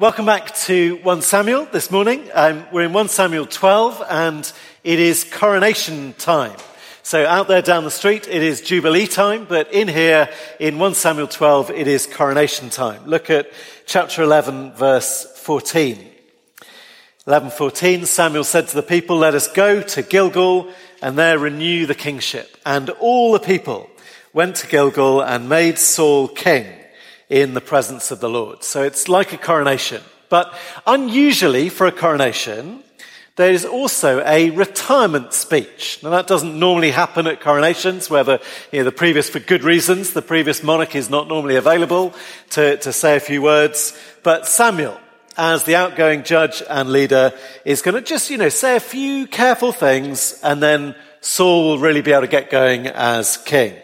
Welcome back to 1 Samuel this morning. Um, we're in 1 Samuel 12 and it is coronation time. So out there down the street, it is Jubilee time, but in here, in 1 Samuel 12, it is coronation time. Look at chapter 11, verse 14. 11:14 Samuel said to the people let us go to Gilgal and there renew the kingship and all the people went to Gilgal and made Saul king in the presence of the Lord. So it's like a coronation. But unusually for a coronation, there is also a retirement speech. Now that doesn't normally happen at coronations where the, you know, the previous, for good reasons, the previous monarch is not normally available to, to say a few words. But Samuel, as the outgoing judge and leader, is going to just, you know, say a few careful things and then Saul will really be able to get going as king.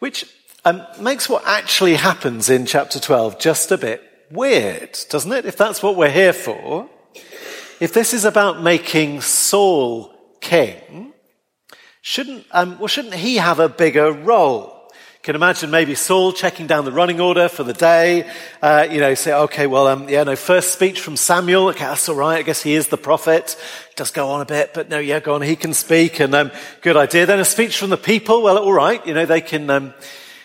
Which um, makes what actually happens in chapter 12 just a bit weird, doesn't it? If that's what we're here for, if this is about making Saul king, shouldn't, um, well, shouldn't he have a bigger role? Can imagine maybe Saul checking down the running order for the day. Uh, you know, say, okay, well, um, yeah, no, first speech from Samuel. Okay, that's all right. I guess he is the prophet. Does go on a bit, but no, yeah, go on. He can speak, and um, good idea. Then a speech from the people. Well, all right. You know, they can um,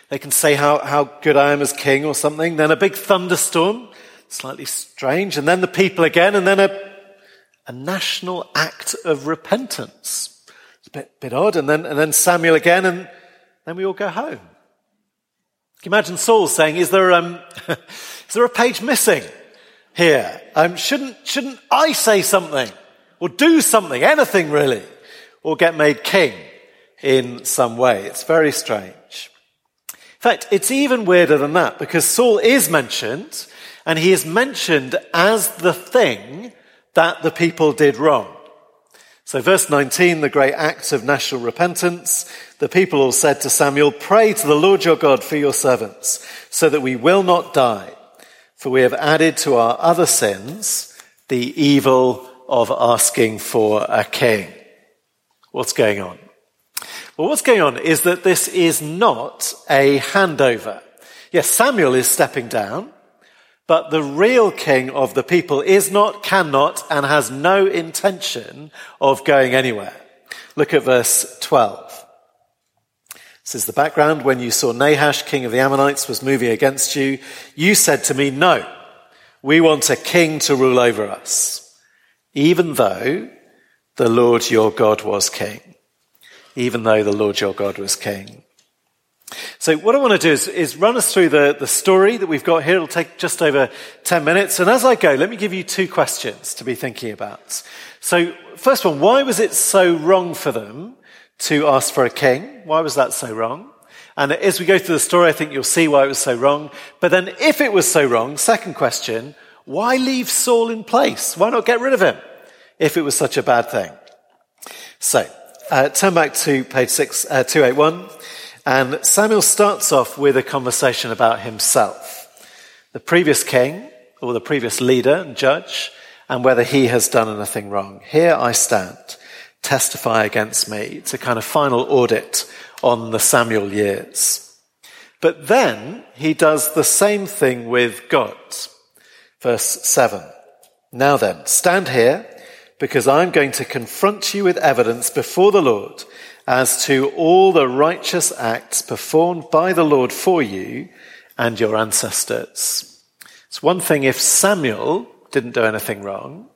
they can say how, how good I am as king or something. Then a big thunderstorm, slightly strange. And then the people again, and then a, a national act of repentance. It's a bit, bit odd. And then, and then Samuel again, and then we all go home. Can you imagine Saul saying, is there, um, is there a page missing here? Um, shouldn't, shouldn't I say something or do something, anything really, or get made king in some way? It's very strange. In fact, it's even weirder than that because Saul is mentioned and he is mentioned as the thing that the people did wrong. So verse 19, the great act of national repentance, the people all said to Samuel, pray to the Lord your God for your servants so that we will not die. For we have added to our other sins the evil of asking for a king. What's going on? Well, what's going on is that this is not a handover. Yes, Samuel is stepping down, but the real king of the people is not, cannot, and has no intention of going anywhere. Look at verse 12. This is the background. When you saw Nahash, king of the Ammonites, was moving against you, you said to me, no, we want a king to rule over us, even though the Lord your God was king even though the Lord your God was king. So what I want to do is, is run us through the, the story that we've got here. It'll take just over 10 minutes. And as I go, let me give you two questions to be thinking about. So first one, why was it so wrong for them to ask for a king? Why was that so wrong? And as we go through the story, I think you'll see why it was so wrong. But then if it was so wrong, second question, why leave Saul in place? Why not get rid of him if it was such a bad thing? So uh, turn back to page six, uh, 281, and Samuel starts off with a conversation about himself. The previous king, or the previous leader and judge, and whether he has done anything wrong. Here I stand, testify against me. It's a kind of final audit on the Samuel years. But then he does the same thing with God. Verse 7. Now then, stand here because I'm going to confront you with evidence before the Lord as to all the righteous acts performed by the Lord for you and your ancestors. It's one thing if Samuel didn't do anything wrong,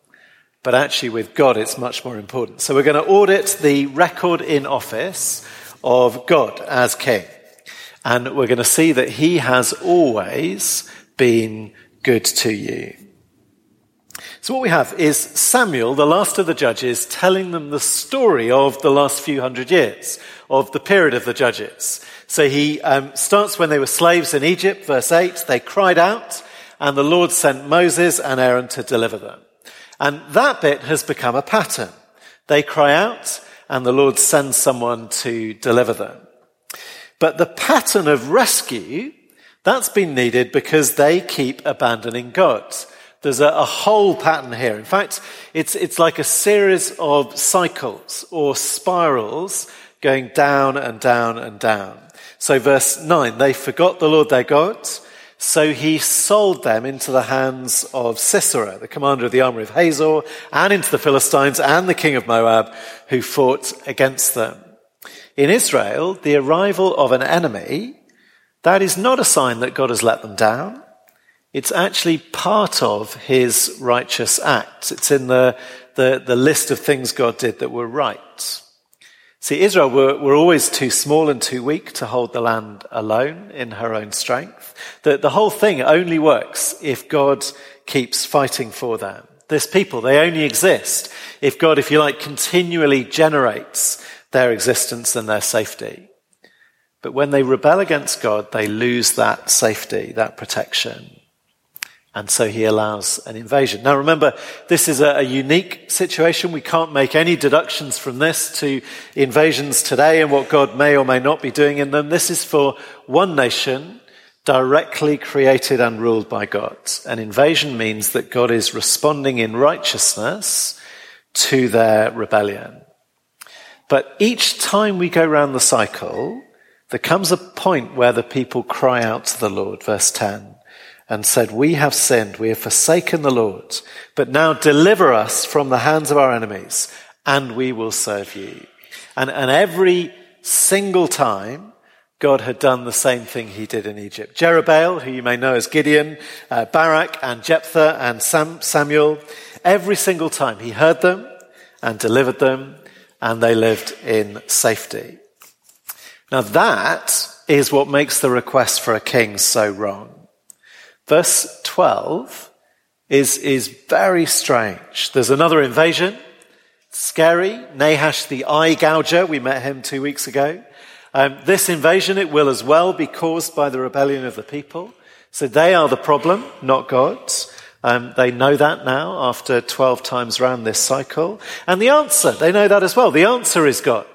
but actually with God it's much more important. So we're going to audit the record in office of God as king. And we're going to see that he has always been good to you. So what we have is Samuel, the last of the judges, telling them the story of the last few hundred years, of the period of the judges. So he um, starts when they were slaves in Egypt, verse 8. They cried out, and the Lord sent Moses and Aaron to deliver them. And that bit has become a pattern. They cry out, and the Lord sends someone to deliver them. But the pattern of rescue, that's been needed because they keep abandoning God. There's a, a, whole pattern here. In fact, it's, it's like a series of cycles or spirals going down and down and down. So verse 9, they forgot the Lord their God, So he sold them into the hands of Sisera, the commander of the army of Hazor, and into the Philistines and the king of Moab, who fought against them. In Israel, the arrival of an enemy, that is not a sign that God has let them down. It's actually part of his righteous acts. It's in the, the, the list of things God did that were right. See, Israel were, were always too small and too weak to hold the land alone in her own strength. The, the whole thing only works if God keeps fighting for them. This people, they only exist if God, if you like, continually generates their existence and their safety. But when they rebel against God, they lose that safety, that protection. And so he allows an invasion. Now remember, this is a, a, unique situation. We can't make any deductions from this to invasions today and what God may or may not be doing in them. This is for one nation directly created and ruled by God. An invasion means that God is responding in righteousness to their rebellion. But each time we go round the cycle, there comes a point where the people cry out to the Lord, verse 10 and said, We have sinned, we have forsaken the Lord, but now deliver us from the hands of our enemies, and we will serve you. And, and every single time, God had done the same thing he did in Egypt. Jerubbaal, who you may know as Gideon, uh, Barak, and Jephthah, and Sam, Samuel, every single time he heard them and delivered them, and they lived in safety. Now that is what makes the request for a king so wrong. Verse 12 is, is very strange. There's another invasion. Scary. Nahash the eye gouger. We met him two weeks ago. Um, this invasion, it will as well be caused by the rebellion of the people. So they are the problem, not God. Um, they know that now after 12 times round this cycle. And the answer, they know that as well. The answer is God.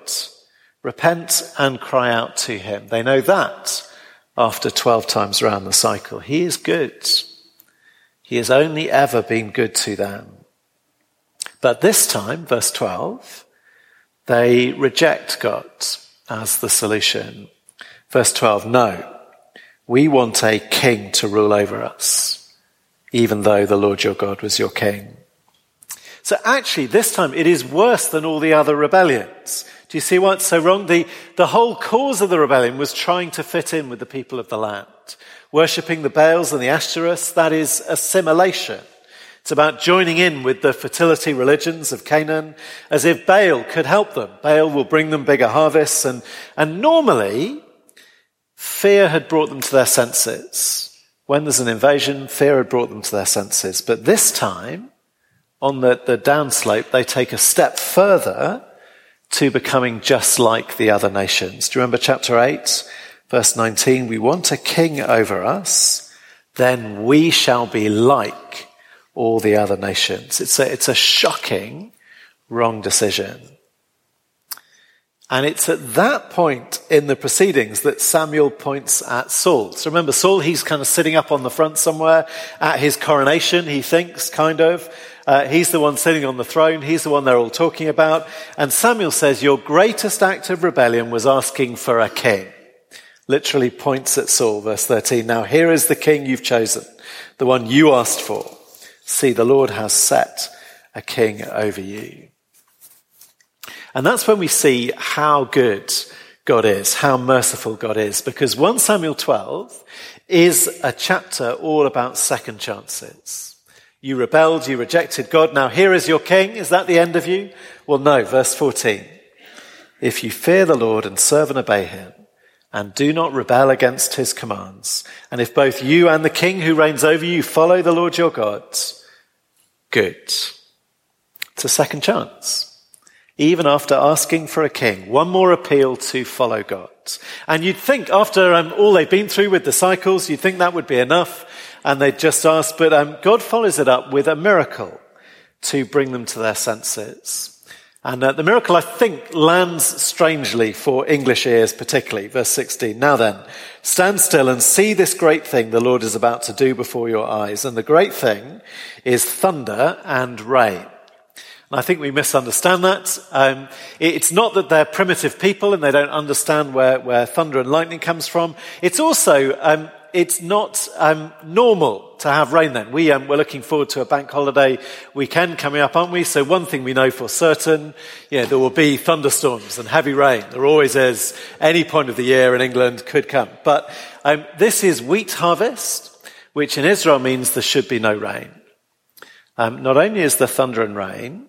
Repent and cry out to him. They know that after 12 times round the cycle. He is good. He has only ever been good to them. But this time, verse 12, they reject God as the solution. Verse 12, no, we want a king to rule over us, even though the Lord your God was your king. So actually, this time it is worse than all the other rebellions. Do you see what's so wrong? The, the whole cause of the rebellion was trying to fit in with the people of the land. Worshipping the Baals and the Ashtoreths, that is assimilation. It's about joining in with the fertility religions of Canaan as if Baal could help them. Baal will bring them bigger harvests and, and normally fear had brought them to their senses. When there's an invasion, fear had brought them to their senses. But this time, on the, the downslope, they take a step further to becoming just like the other nations. Do you remember chapter 8, verse 19? We want a king over us, then we shall be like all the other nations. It's a, it's a shocking wrong decision. And it's at that point in the proceedings that Samuel points at Saul. So remember, Saul, he's kind of sitting up on the front somewhere at his coronation, he thinks, kind of. Uh, he's the one sitting on the throne. He's the one they're all talking about. And Samuel says, Your greatest act of rebellion was asking for a king. Literally points at Saul, verse 13. Now here is the king you've chosen, the one you asked for. See, the Lord has set a king over you. And that's when we see how good God is, how merciful God is, because 1 Samuel 12 is a chapter all about second chances. You rebelled, you rejected God. Now here is your king. Is that the end of you? Well, no. Verse 14. If you fear the Lord and serve and obey him, and do not rebel against his commands, and if both you and the king who reigns over you follow the Lord your God, good. It's a second chance. Even after asking for a king, one more appeal to follow God. And you'd think after um, all they've been through with the cycles, you'd think that would be enough and they just ask, but um, God follows it up with a miracle to bring them to their senses. And uh, the miracle, I think, lands strangely for English ears, particularly. Verse 16. Now then, stand still and see this great thing the Lord is about to do before your eyes. And the great thing is thunder and rain. And I think we misunderstand that. Um, it's not that they're primitive people and they don't understand where, where thunder and lightning comes from. It's also um, it's not um, normal to have rain then. We, um, we're looking forward to a bank holiday weekend coming up, aren't we? So one thing we know for certain, yeah, there will be thunderstorms and heavy rain. There always is. Any point of the year in England could come. But um, this is wheat harvest, which in Israel means there should be no rain. Um, not only is there thunder and rain,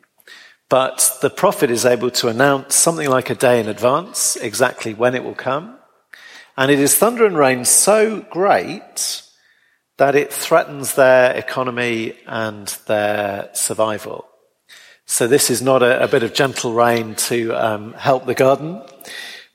but the prophet is able to announce something like a day in advance exactly when it will come. And it is thunder and rain so great that it threatens their economy and their survival. So this is not a, a bit of gentle rain to um, help the garden.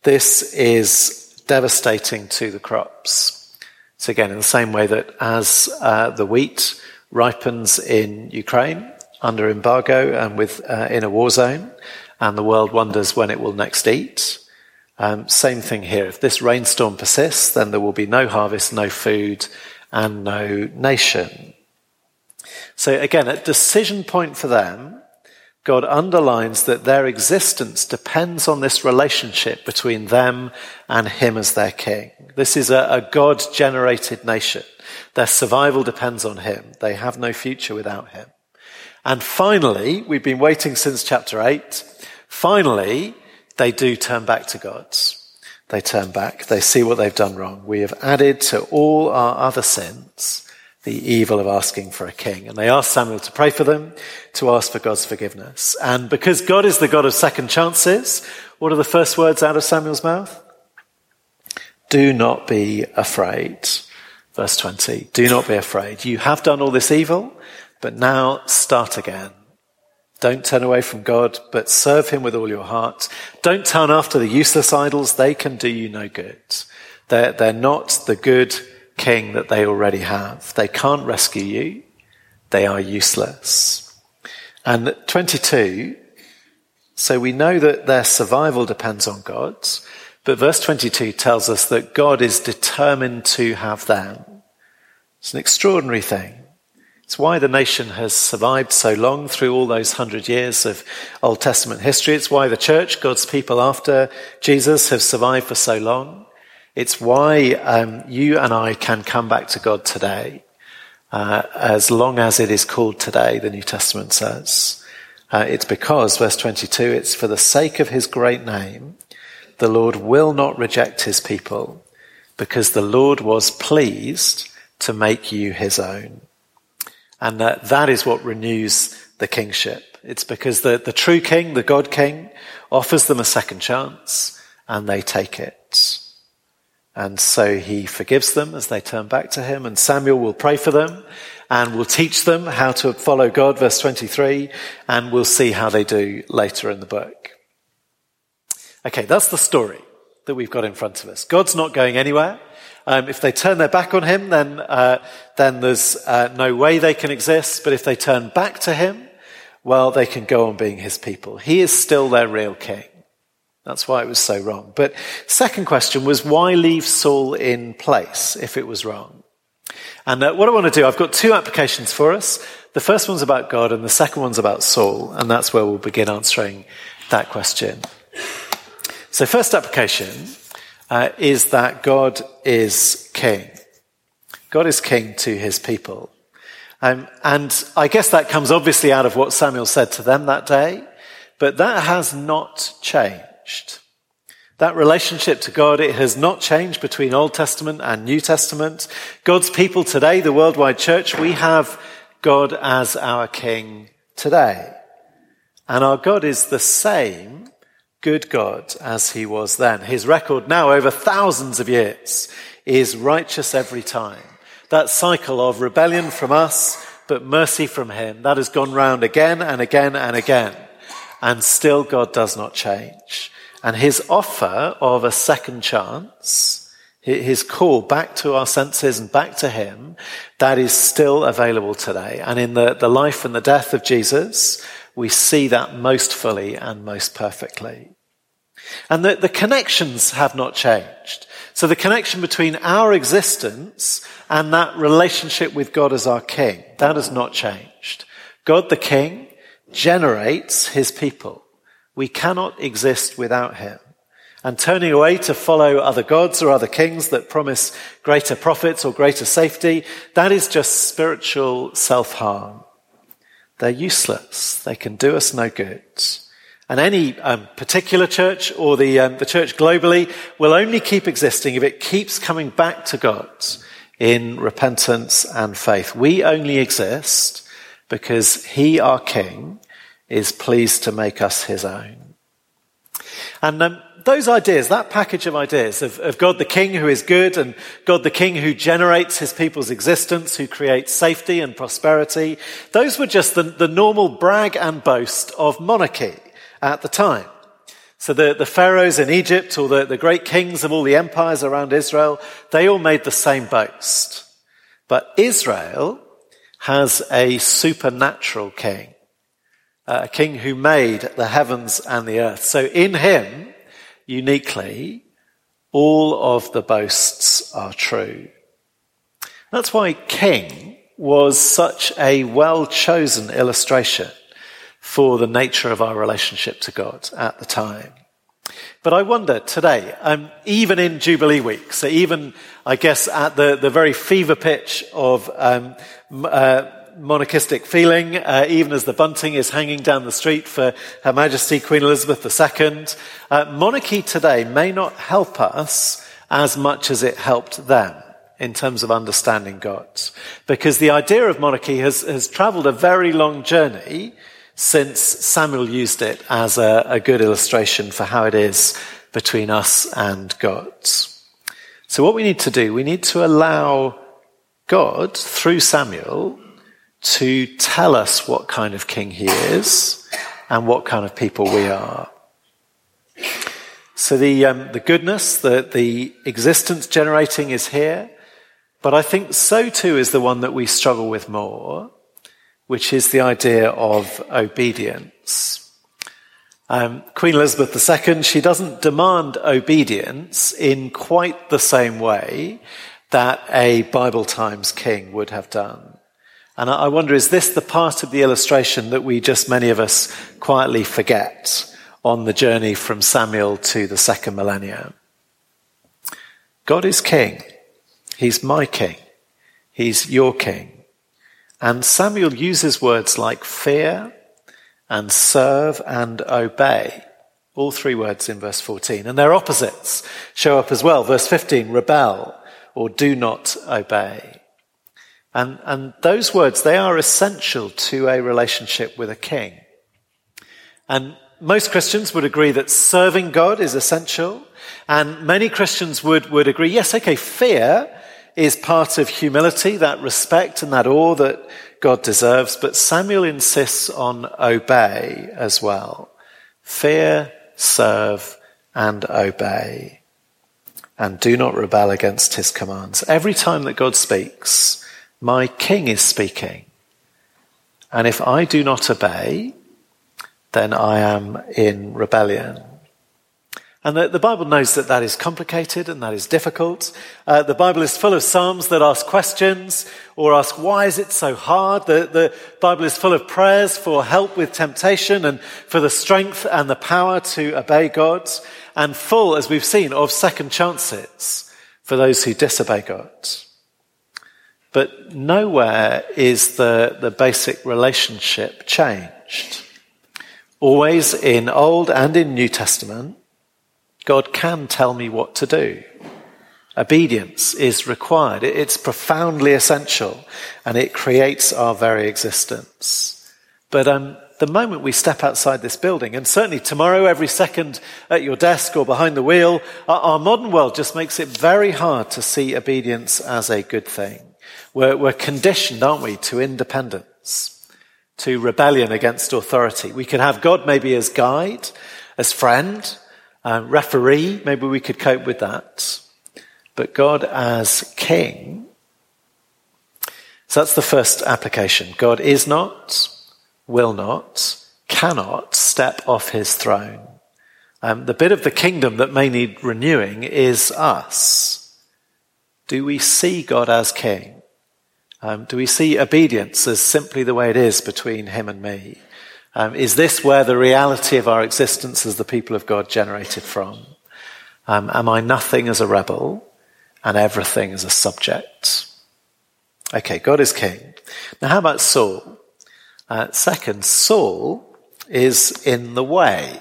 This is devastating to the crops. So again, in the same way that as uh, the wheat ripens in Ukraine under embargo and with uh, in a war zone, and the world wonders when it will next eat. Um, same thing here. If this rainstorm persists, then there will be no harvest, no food, and no nation. So again, at decision point for them, God underlines that their existence depends on this relationship between them and Him as their King. This is a, a God generated nation. Their survival depends on Him. They have no future without Him. And finally, we've been waiting since chapter 8. Finally, they do turn back to God. They turn back. They see what they've done wrong. We have added to all our other sins the evil of asking for a king. And they ask Samuel to pray for them, to ask for God's forgiveness. And because God is the God of second chances, what are the first words out of Samuel's mouth? Do not be afraid. Verse 20. Do not be afraid. You have done all this evil, but now start again. Don't turn away from God, but serve Him with all your heart. Don't turn after the useless idols. They can do you no good. They're, they're not the good king that they already have. They can't rescue you. They are useless. And 22, so we know that their survival depends on God's, but verse 22 tells us that God is determined to have them. It's an extraordinary thing. It's why the nation has survived so long through all those hundred years of Old Testament history. It's why the church, God's people after Jesus, have survived for so long. It's why um, you and I can come back to God today, uh, as long as it is called today, the New Testament says. Uh, it's because, verse 22, it's for the sake of his great name, the Lord will not reject his people, because the Lord was pleased to make you his own. And that, that is what renews the kingship. It's because the, the true king, the God king, offers them a second chance and they take it. And so he forgives them as they turn back to him and Samuel will pray for them and will teach them how to follow God, verse 23, and we'll see how they do later in the book. Okay, that's the story that we've got in front of us. God's not going anywhere. Um, if they turn their back on him, then, uh, then there's uh, no way they can exist. But if they turn back to him, well, they can go on being his people. He is still their real king. That's why it was so wrong. But second question was why leave Saul in place if it was wrong? And uh, what I want to do, I've got two applications for us. The first one's about God and the second one's about Saul. And that's where we'll begin answering that question. So first application uh, is that God is king. God is king to his people. Um, and I guess that comes obviously out of what Samuel said to them that day, but that has not changed. That relationship to God, it has not changed between Old Testament and New Testament. God's people today, the worldwide church, we have God as our King today. And our God is the same good God as he was then. His record now over thousands of years is righteous every time. That cycle of rebellion from us, but mercy from him, that has gone round again and again and again. And still God does not change. And his offer of a second chance, his call back to our senses and back to him, that is still available today. And in the, the life and the death of Jesus, we see that most fully and most perfectly. And the, the connections have not changed. So the connection between our existence and that relationship with God as our King, that has not changed. God the King generates his people. We cannot exist without him. and turning away to follow other gods or other kings that promise greater profits or greater safety, that is just spiritual self-harm. They're useless. They can do us no good. And any um, particular church or the, um, the church globally will only keep existing if it keeps coming back to God in repentance and faith. We only exist because He, our King, is pleased to make us His own. And um, those ideas, that package of ideas of, of, God the King who is good and God the King who generates his people's existence, who creates safety and prosperity, those were just the, the normal brag and boast of monarchy at the time. So the, the pharaohs in Egypt or the, the great kings of all the empires around Israel, they all made the same boast. But Israel has a supernatural king, uh, a king who made the heavens and the earth. So in him, uniquely, all of the boasts are true. That's why king was such a well chosen illustration for the nature of our relationship to God at the time. But I wonder today, um, even in Jubilee week, so even, I guess, at the, the very fever pitch of um, uh, monarchistic feeling, uh, even as the bunting is hanging down the street for Her Majesty Queen Elizabeth II. Uh, monarchy today may not help us as much as it helped them in terms of understanding God. Because the idea of monarchy has, has traveled a very long journey since Samuel used it as a, a good illustration for how it is between us and God. So what we need to do, we need to allow God, through Samuel, to tell us what kind of king he is and what kind of people we are. So the, um, the goodness, the, the existence generating is here, but I think so too is the one that we struggle with more, which is the idea of obedience. Um, Queen Elizabeth II, she doesn't demand obedience in quite the same way that a Bible Times king would have done. And I wonder, is this the part of the illustration that we just many of us quietly forget on the journey from Samuel to the second millennium? God is king. He's my king. He's your king. And Samuel uses words like fear and serve and obey. All three words in verse 14. And their opposites show up as well. Verse 15, rebel or do not obey. And, and those words, they are essential to a relationship with a king. And most Christians would agree that serving God is essential. And many Christians would, would agree, yes, okay, fear is part of humility, that respect and that awe that God deserves. But Samuel insists on obey as well. Fear, serve, and obey. And do not rebel against his commands. Every time that God speaks, my king is speaking. And if I do not obey, then I am in rebellion. And the, the, Bible knows that that is complicated and that is difficult. Uh, the Bible is full of Psalms that ask questions or ask, why is it so hard? The, the Bible is full of prayers for help with temptation and for the strength and the power to obey God and full, as we've seen, of second chances for those who disobey God. But nowhere is the, the basic relationship changed. Always in Old and in New Testament, God can tell me what to do. Obedience is required. It's profoundly essential and it creates our very existence. But um, the moment we step outside this building, and certainly tomorrow, every second at your desk or behind the wheel, our, modern world just makes it very hard to see obedience as a good thing. We're, we're conditioned, aren't we, to independence, to rebellion against authority. We could have God maybe as guide, as friend, uh, referee, maybe we could cope with that. But God as king, so that's the first application. God is not, will not, cannot step off his throne. Um, the bit of the kingdom that may need renewing is us. Do we see God as king? Um, do we see obedience as simply the way it is between him and me? Um, is this where the reality of our existence as the people of God generated from? Um, am I nothing as a rebel and everything as a subject? Okay, God is king. Now, how about Saul? Uh, second, Saul is in the way.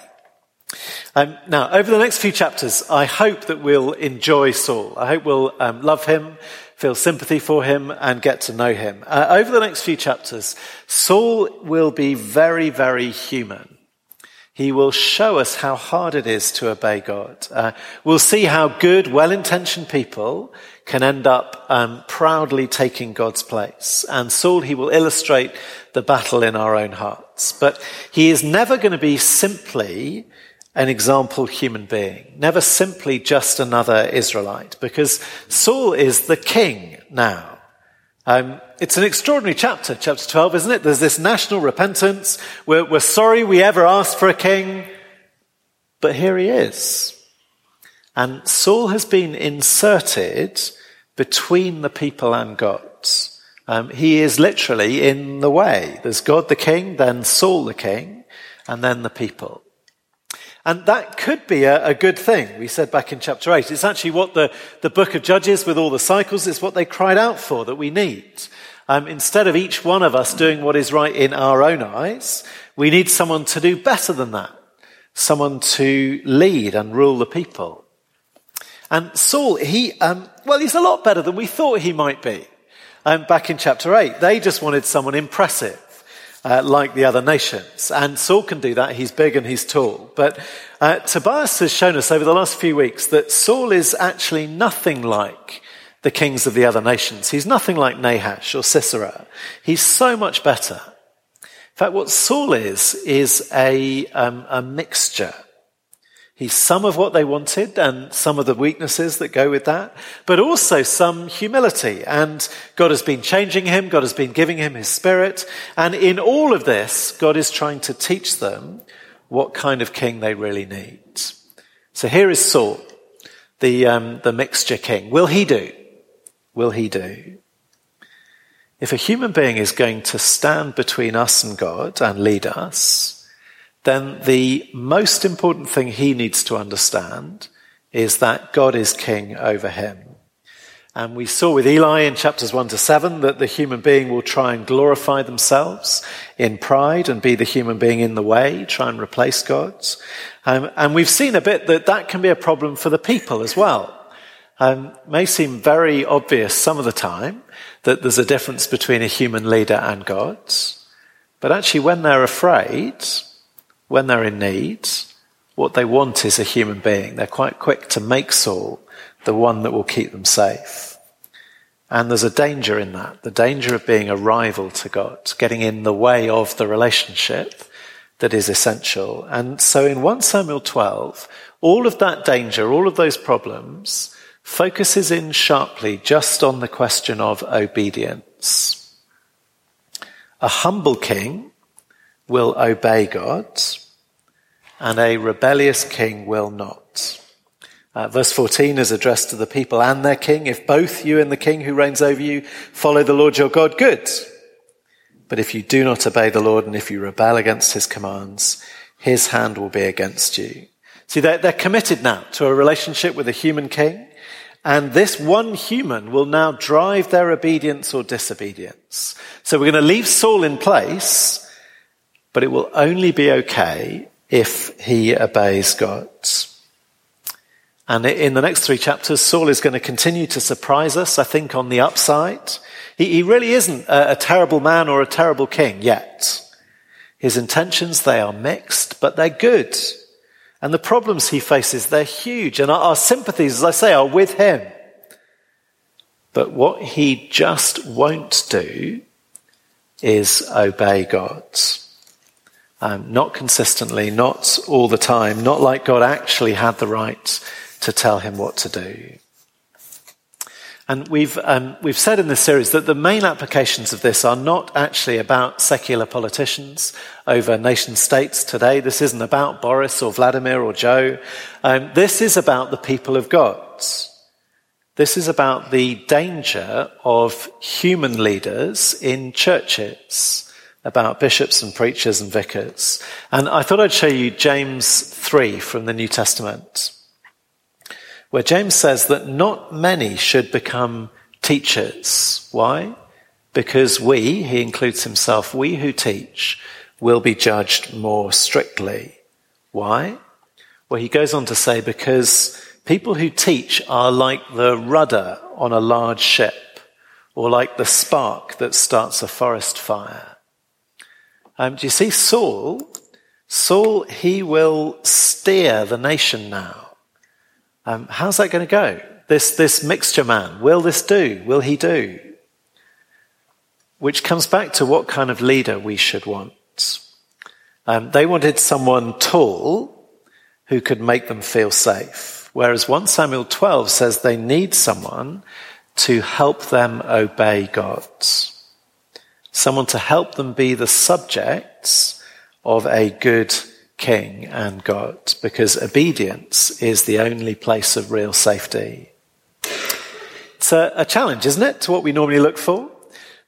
Um, now, over the next few chapters, I hope that we'll enjoy Saul. I hope we'll um, love him, feel sympathy for him, and get to know him. Uh, over the next few chapters, Saul will be very, very human. He will show us how hard it is to obey God. Uh, we'll see how good, well-intentioned people can end up um, proudly taking God's place. And Saul, he will illustrate the battle in our own hearts. But he is never going to be simply an example human being, never simply just another Israelite, because Saul is the king now. Um, it's an extraordinary chapter, chapter 12, isn't it? There's this national repentance. We're, we're sorry we ever asked for a king, but here he is. And Saul has been inserted between the people and God. Um, he is literally in the way. There's God the king, then Saul the king, and then the people. And that could be a, a, good thing. We said back in chapter 8. It's actually what the, the book of Judges with all the cycles is what they cried out for that we need. Um, instead of each one of us doing what is right in our own eyes, we need someone to do better than that. Someone to lead and rule the people. And Saul, he, um, well, he's a lot better than we thought he might be. Um, back in chapter 8, they just wanted someone impressive uh, like the other nations. And Saul can do that. He's big and he's tall. But uh, Tobias has shown us over the last few weeks that Saul is actually nothing like the kings of the other nations. He's nothing like Nahash or Sisera. He's so much better. In fact, what Saul is, is a, um, a mixture He's some of what they wanted and some of the weaknesses that go with that, but also some humility. And God has been changing him. God has been giving him his spirit. And in all of this, God is trying to teach them what kind of king they really need. So here is Saul, the, um, the mixture king. Will he do? Will he do? If a human being is going to stand between us and God and lead us, then the most important thing he needs to understand is that God is king over him. And we saw with Eli in chapters 1 to 7 that the human being will try and glorify themselves in pride and be the human being in the way, try and replace God's. Um, and we've seen a bit that that can be a problem for the people as well. Um, may seem very obvious some of the time that there's a difference between a human leader and God's. But actually, when they're afraid, when they're in need, what they want is a human being. They're quite quick to make Saul the one that will keep them safe. And there's a danger in that, the danger of being a rival to God, getting in the way of the relationship that is essential. And so in 1 Samuel 12, all of that danger, all of those problems, focuses in sharply just on the question of obedience. A humble king will obey God and a rebellious king will not. Uh, verse 14 is addressed to the people and their king. If both you and the king who reigns over you follow the Lord your God, good. But if you do not obey the Lord and if you rebel against his commands, his hand will be against you. See, they're, they're committed now to a relationship with a human king. And this one human will now drive their obedience or disobedience. So we're going to leave Saul in place, but it will only be okay if he obeys God. And in the next three chapters, Saul is going to continue to surprise us, I think, on the upside. He, he really isn't a, a terrible man or a terrible king yet. His intentions, they are mixed, but they're good. And the problems he faces, they're huge. And our, our sympathies, as I say, are with him. But what he just won't do is obey God. Um, not consistently, not all the time, not like God actually had the right to tell him what to do. And we've, um, we've said in this series that the main applications of this are not actually about secular politicians over nation states today. This isn't about Boris or Vladimir or Joe. Um, this is about the people of God. This is about the danger of human leaders in churches about bishops and preachers and vicars. And I thought I'd show you James 3 from the New Testament. where James says that not many should become teachers. Why? Because we, he includes himself, we who teach will be judged more strictly. Why? Well, he goes on to say because people who teach are like the rudder on a large ship or like the spark that starts a forest fire. Um, do you see Saul? Saul, he will steer the nation now. Um, how's that going to go? This, this mixture man, will this do? Will he do? Which comes back to what kind of leader we should want. Um, they wanted someone tall who could make them feel safe. Whereas 1 Samuel 12 says they need someone to help them obey God. Someone to help them be the subjects of a good king and God, because obedience is the only place of real safety. It's a, a challenge, isn't it, to what we normally look for?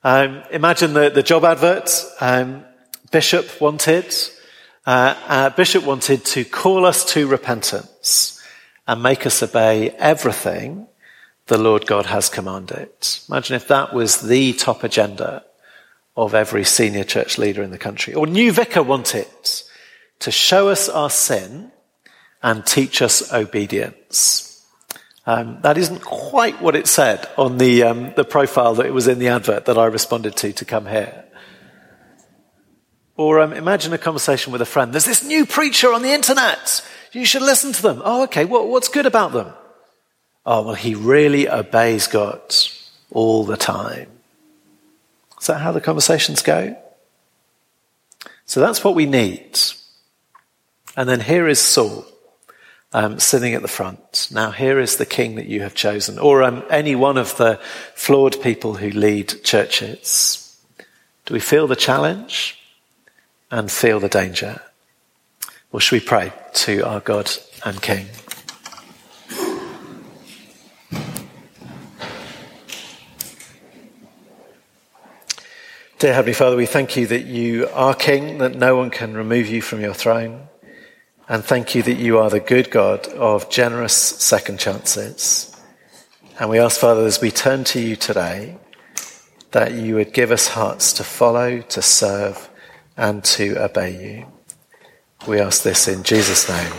Um, imagine the, the job advert um, Bishop wanted. Uh, uh, Bishop wanted to call us to repentance and make us obey everything the Lord God has commanded. Imagine if that was the top agenda of every senior church leader in the country. Or new vicar wanted to show us our sin and teach us obedience. Um, that isn't quite what it said on the, um, the profile that it was in the advert that I responded to to come here. Or um, imagine a conversation with a friend. There's this new preacher on the internet. You should listen to them. Oh, okay. What, what's good about them? Oh, well, he really obeys God all the time. Is that how the conversations go? So that's what we need. And then here is Saul um, sitting at the front. Now here is the king that you have chosen, or um, any one of the flawed people who lead churches. Do we feel the challenge and feel the danger? Or should we pray to our God and King? Dear Heavenly Father, we thank you that you are King, that no one can remove you from your throne. And thank you that you are the good God of generous second chances. And we ask, Father, as we turn to you today, that you would give us hearts to follow, to serve, and to obey you. We ask this in Jesus' name.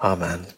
Amen.